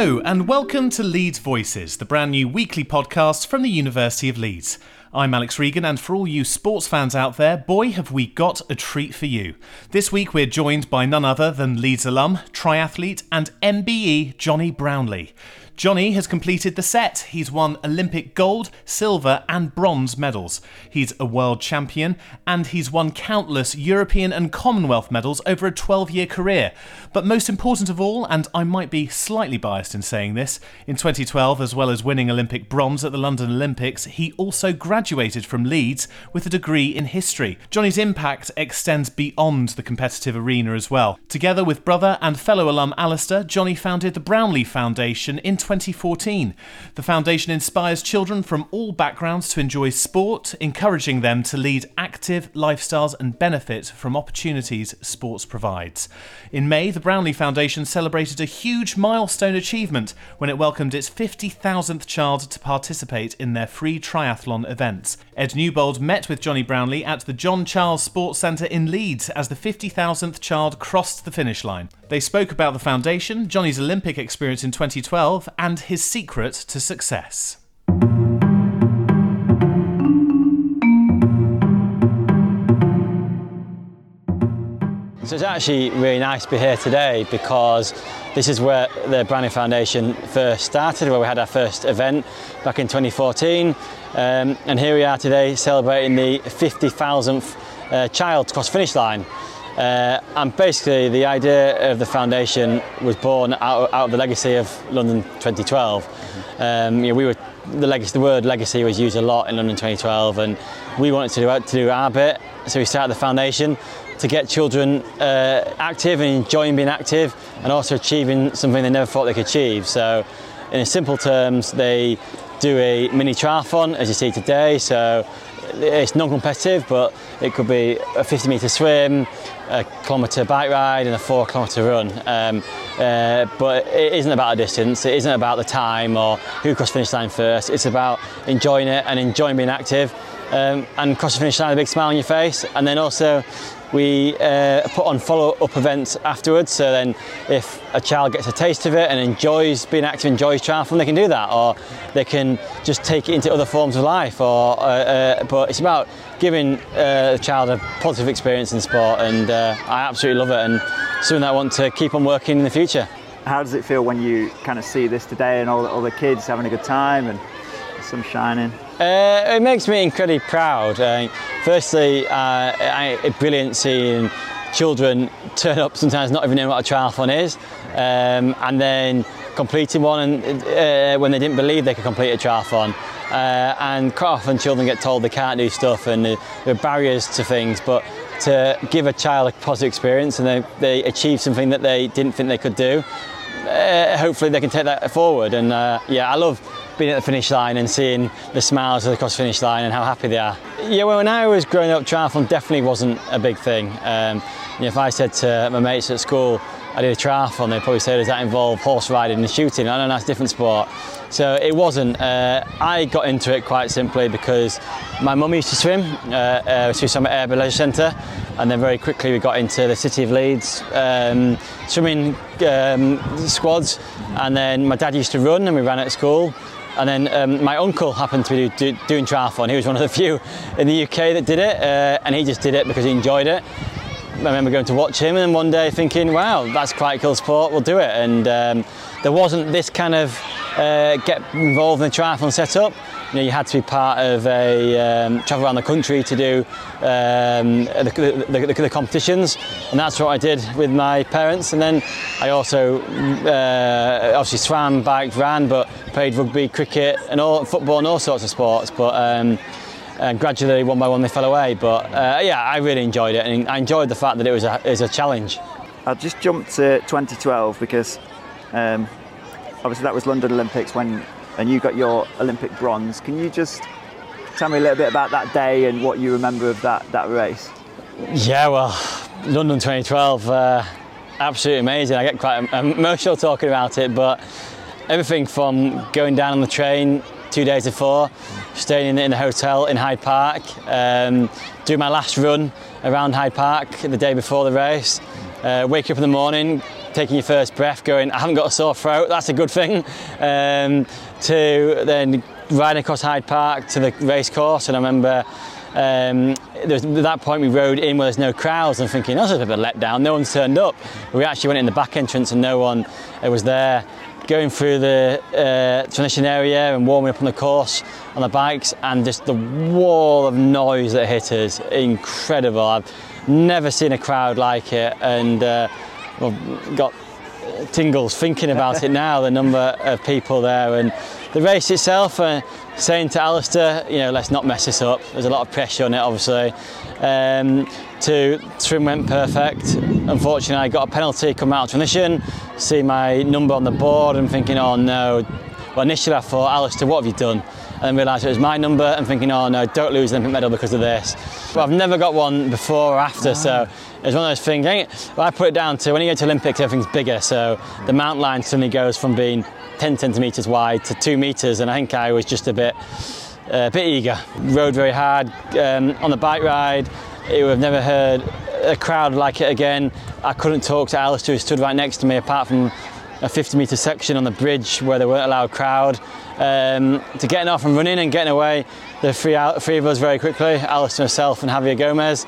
Hello, and welcome to Leeds Voices, the brand new weekly podcast from the University of Leeds. I'm Alex Regan, and for all you sports fans out there, boy, have we got a treat for you. This week we're joined by none other than Leeds alum, triathlete, and MBE Jonny Brownlee. Jonny has completed the set. He's won Olympic gold, silver, and bronze medals. He's a world champion, and he's won countless European and Commonwealth medals over a 12 year career. But most important of all, and I might be slightly biased in saying this, in 2012, as well as winning Olympic bronze at the London Olympics, he also graduated from Leeds with a degree in history. Jonny's impact extends beyond the competitive arena as well. Together with brother and fellow alum Alistair, Jonny founded the Brownlee Foundation in 2014. The foundation inspires children from all backgrounds to enjoy sport, encouraging them to lead active lifestyles and benefit from opportunities sports provides. In May, the Brownlee Foundation celebrated a huge milestone achievement when it welcomed its 50,000th child to participate in their free triathlon events. Ed Newbold met with Jonny Brownlee at the John Charles Sports Centre in Leeds as the 50,000th child crossed the finish line. They spoke about the foundation, Jonny's Olympic experience in 2012, and his secret to success. So it's actually really nice to be here today because this is where the Brownlee Foundation first started, where we had our first event back in 2014. Um, and here we are today celebrating the 50,000th uh, child cross finish line. Uh, and basically, the idea of the foundation was born out, out of the legacy of London 2012. Um, you know, we were the legacy, the word legacy was used a lot in London 2012, and we wanted to do, to do our bit. So we started the foundation to get children uh, active and enjoying being active, and also achieving something they never thought they could achieve. So, in simple terms, they do a mini triathlon, as you see today. So it's non-competitive, but it could be a 50 metre swim, a kilometre bike ride, and a four kilometre run. Um, uh, but it isn't about a distance. It isn't about the time or who crossed finish line first. It's about enjoying it and enjoying being active. Um, and cross the finish line with a big smile on your face, and then also we uh, put on follow-up events afterwards. So then, if a child gets a taste of it and enjoys being active, enjoys triathlon, they can do that, or they can just take it into other forms of life. Or, uh, uh, but it's about giving uh, the child a positive experience in sport, and uh, I absolutely love it, and something that I want to keep on working in the future. How does it feel when you kind of see this today and all the, kids having a good time and sun shining? Uh, it makes me incredibly proud. Uh, firstly, uh, I, it's brilliant seeing children turn up sometimes not even knowing what a triathlon is, um, and then completing one and, uh, when they didn't believe they could complete a triathlon. Uh, and quite often children get told they can't do stuff and there are barriers to things, but to give a child a positive experience and they, they achieve something that they didn't think they could do, uh, hopefully they can take that forward. And yeah, I love being at the finish line and seeing the smiles of the cross finish line and how happy they are. Yeah, well, when I was growing up, triathlon definitely wasn't a big thing. Um, you know, if I said to my mates at school, I did a triathlon, they'd probably say, does that involve horse riding and shooting? I know, that's a different sport. So it wasn't. Uh, I got into it quite simply because my mum used to swim. Uh, uh, swam at Airdrie Leisure Centre, and then very quickly we got into the City of Leeds um, swimming um, squads. And then my dad used to run, and we ran at school. And then um, my uncle happened to be do, doing triathlon. He was one of the few in the UK that did it, uh, and he just did it because he enjoyed it. I remember going to watch him, and one day thinking, "Wow, that's quite a cool sport. We'll do it." And um, there wasn't this kind of uh, get involved in the triathlon setup. You know, you had to be part of a um, travel around the country to do um, the, the, the, the, competitions, and that's what I did with my parents. And then I also uh, obviously swam, biked, ran, but played rugby, cricket, and all football and all sorts of sports. But um, and gradually, one by one, they fell away. But uh, yeah, I really enjoyed it, and I enjoyed the fact that it was a, it was a challenge. I'll just jump to 2012 because um, obviously that was London Olympics when and you got your Olympic bronze. Can you just tell me a little bit about that day and what you remember of that, that race? Yeah, well, London 2012, uh, absolutely amazing. I get quite emotional talking about it, but everything from going down on the train two days before, staying in, in the hotel in Hyde Park, um, doing my last run around Hyde Park the day before the race, uh, wake up in the morning, taking your first breath, going, I haven't got a sore throat, that's a good thing, um, to then riding across Hyde Park to the race course. And I remember um, was, at that point we rode in where there's no crowds and thinking, oh, that's a bit of a letdown, no one's turned up. We actually went in the back entrance and no one uh, was there. Going through the uh, transition area and warming up on the course on the bikes, and just the wall of noise that hit us, incredible. I've never seen a crowd like it, and uh, well, got tingles thinking about it now. The number of people there, and the race itself. Uh, saying to Alistair, you know, let's not mess this up. There's a lot of pressure on it, obviously. Um, to swim went perfect. Unfortunately, I got a penalty coming out of transition. See my number on the board and thinking, oh no. Well, initially I thought, Alistair, what have you done? And then realised it was my number and thinking, oh no, don't lose an Olympic medal because of this. But I've never got one before or after, so it's one of those things. Well, I put it down to when you go to Olympics, everything's bigger, so the mount line suddenly goes from being 10 centimetres wide to two metres, and I think I was just a bit, uh, a bit eager. Rode very hard um, on the bike ride. It, You have never heard a crowd like it again. I couldn't talk to Alistair, who stood right next to me, apart from a 50 metre section on the bridge where there weren't allowed crowd. Um, to getting off and running and getting away, the three, three of us very quickly, Alistair, myself, and Javier Gomez.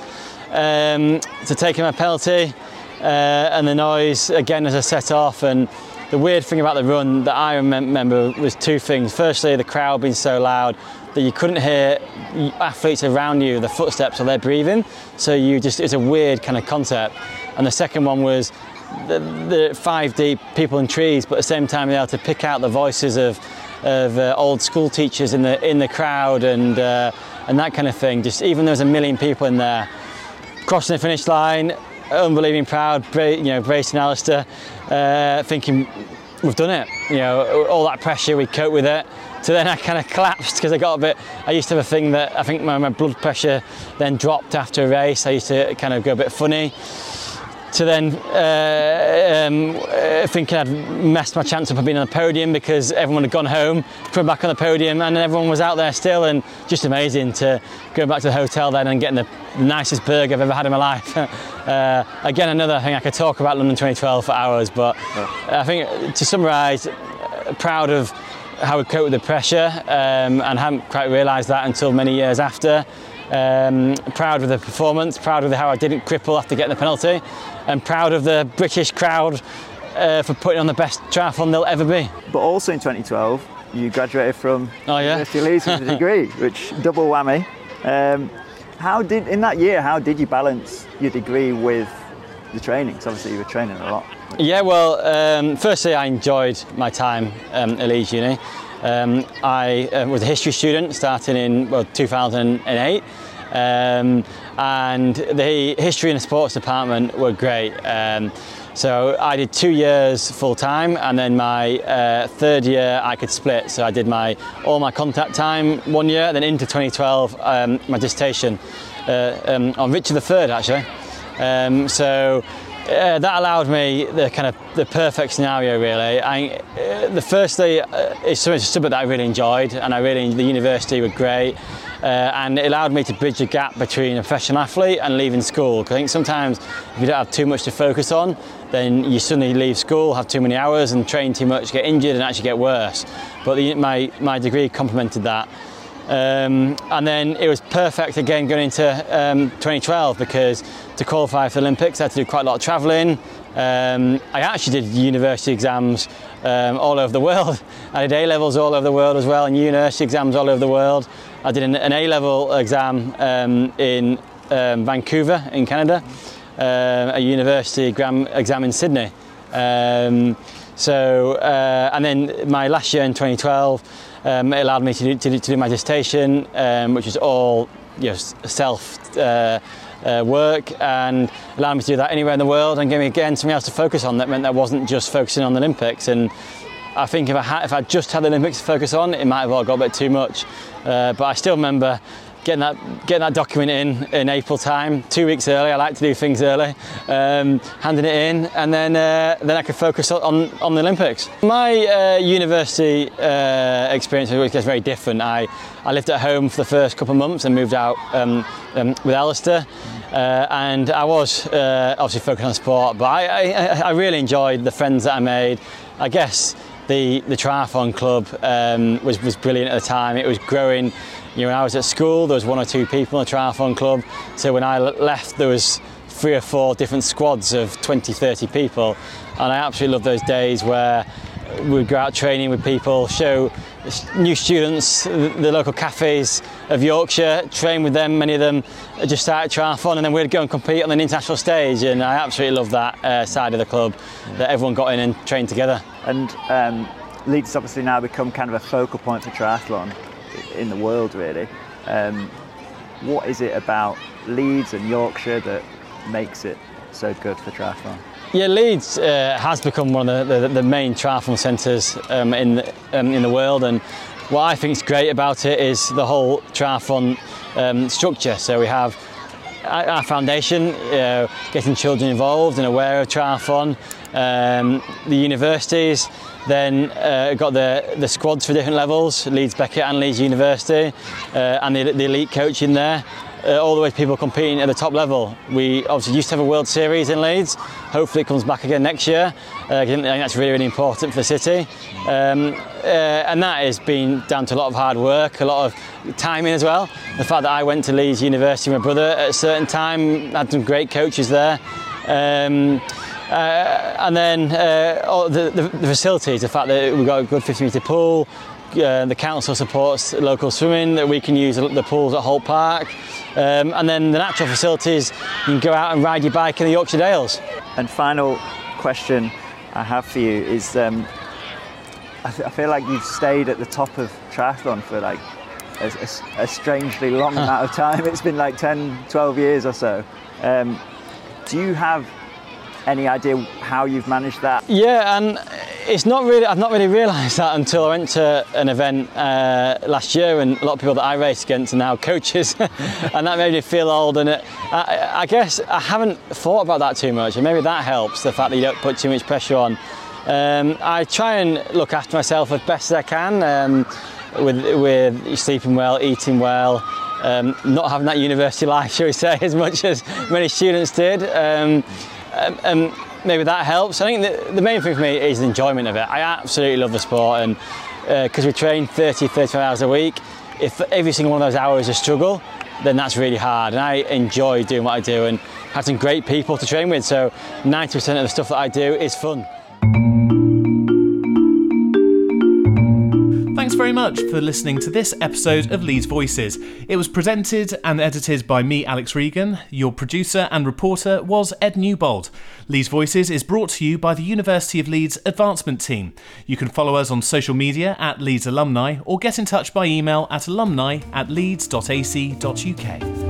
Um, to taking my penalty uh, and the noise again as I set off and the weird thing about the run that I remember was two things. Firstly, the crowd being so loud that you couldn't hear athletes around you, the footsteps or their breathing. So you just, it's a weird kind of concept. And the second one was the, the 5D people in trees, but at the same time, you're able to pick out the voices of, of uh, old school teachers in the, in the crowd and, uh, and that kind of thing. Just even there was a million people in there, crossing the finish line, unbelieving proud, you know, bracing Alistair, uh, thinking we've done it. You know, all that pressure, we cope with it. So then I kind of collapsed because I got a bit. I used to have a thing that I think my, my blood pressure then dropped after a race. I used to kind of go a bit funny to then uh, um, uh, thinking I'd messed my chance up of being on the podium because everyone had gone home, come back on the podium, and everyone was out there still, and just amazing to go back to the hotel then and getting the nicest burger I've ever had in my life. uh, again, another thing I could talk about London 2012 for hours, but I think to summarise, proud of how we cope with the pressure, um, and hadn't quite realised that until many years after. Um, proud of the performance, proud of how I didn't cripple after getting the penalty, and proud of the British crowd uh, for putting on the best triathlon they'll ever be. But also in 2012, you graduated from oh, yeah? University of Leeds with a degree, which double whammy. Um, how did in that year? How did you balance your degree with the training? Because obviously you were training a lot. Yeah, well, um, firstly I enjoyed my time um, at Leeds Uni. Um, I uh, was a history student starting in well 2008. Um, and the history and sports department were great. Um, so I did two years full time, and then my uh, third year I could split. So I did my all my contact time one year, then into 2012 um, my dissertation uh, um, on Richard III actually. Um, so uh, that allowed me the kind of the perfect scenario really. I, uh, the firstly uh, it's something that I really enjoyed and I really the university were great and it allowed me to bridge the gap between a professional athlete and leaving school. I think sometimes if you don't have too much to focus on then you suddenly leave school, have too many hours and train too much, get injured and actually get worse. But the, my, my degree complemented that. Um, and then it was perfect again going into um, 2012 because to qualify for the Olympics I had to do quite a lot of travelling. Um, I actually did university exams um, all over the world. I did A levels all over the world as well and university exams all over the world. I did an, an A level exam um, in um, Vancouver in Canada, uh, a university exam, in Sydney. so, uh, and then my last year in 2012, um, it allowed me to do, to to do my dissertation, um, which was all you know, self uh, uh, work and allowed me to do that anywhere in the world and gave me again something else to focus on that meant I wasn't just focusing on the Olympics and I think if I, had, if I just had the Olympics to focus on it might have all got a bit too much uh, but I still remember getting that getting that document in in April time, two weeks early. I like to do things early, um, handing it in, and then uh, then I could focus on on the Olympics. My uh, university uh, experience was very different. I I lived at home for the first couple of months and moved out um, um, with Alistair. Uh, and I was uh, obviously focused on sport, but I, I, I really enjoyed the friends that I made. I guess the the triathlon club um, was was brilliant at the time. It was growing. You know, when I was at school, there was one or two people in the triathlon club. So when I left, there was three or four different squads of 20, 30 people, and I absolutely love those days where we'd go out training with people, show new students the local cafes of Yorkshire, train with them. Many of them just started triathlon, and then we'd go and compete on an international stage. And I absolutely love that uh, side of the club that everyone got in and trained together. And um, Leeds has obviously now become kind of a focal point for triathlon in the world, really. Um, what is it about Leeds and Yorkshire that makes it so good for triathlon? Yeah, Leeds uh, has become one of the, the, the main triathlon centres um, in, the, um, in the world, and what I think is great about it is the whole triathlon um, structure. So we have our foundation, uh, getting children involved and aware of triathlon, um, the universities, then uh, got the, the squads for different levels, Leeds Beckett and Leeds University, uh, and the, the elite coaching there uh, all the way to people competing at the top level. We obviously used to have a World Series in Leeds. Hopefully, it comes back again next year. Uh, I think that's really, really important for the city. Um, uh, and that has been down to a lot of hard work, a lot of timing as well. The fact that I went to Leeds University with my brother at a certain time, had some great coaches there. Um, uh, and then uh, the, the, the, facilities, the fact that we've got a good 50 metre pool, uh, the council supports local swimming, that we can use the pools at Holt Park. Um, and then the natural facilities, you can go out and ride your bike in the Yorkshire Dales. And final question I have for you is um, I, I, feel like you've stayed at the top of triathlon for like a, a, a strangely long amount of time. It's been like 10, 12 years or so. Um, do you have any idea how you've managed that? Yeah, and it's not really. I've not really realised that until I went to an event uh, last year, and a lot of people that I raced against are now coaches, and that made me feel old. And it, I, I, guess I haven't thought about that too much, and maybe that helps. The fact that you don't put too much pressure on. Um, I try and look after myself as best as I can, um, with with sleeping well, eating well. Um, not having that university life, shall we say, as much as many students did. Um, um, um, maybe that helps. I think the, the, main thing for me is the enjoyment of it. I absolutely love the sport, and because uh, we train 30, 35 hours a week, if every single one of those hours is a struggle, then that's really hard. And I enjoy doing what I do and have some great people to train with. So 90% of the stuff that I do is fun. Thanks very much for listening to this episode of Leeds Voices. It was presented and edited by me, Alex Regan. Your producer and reporter was Ed Newbold. Leeds Voices is brought to you by the University of Leeds Advancement Team. You can follow us on social media at Leeds Alumni or get in touch by email at alumni at leeds.ac.uk.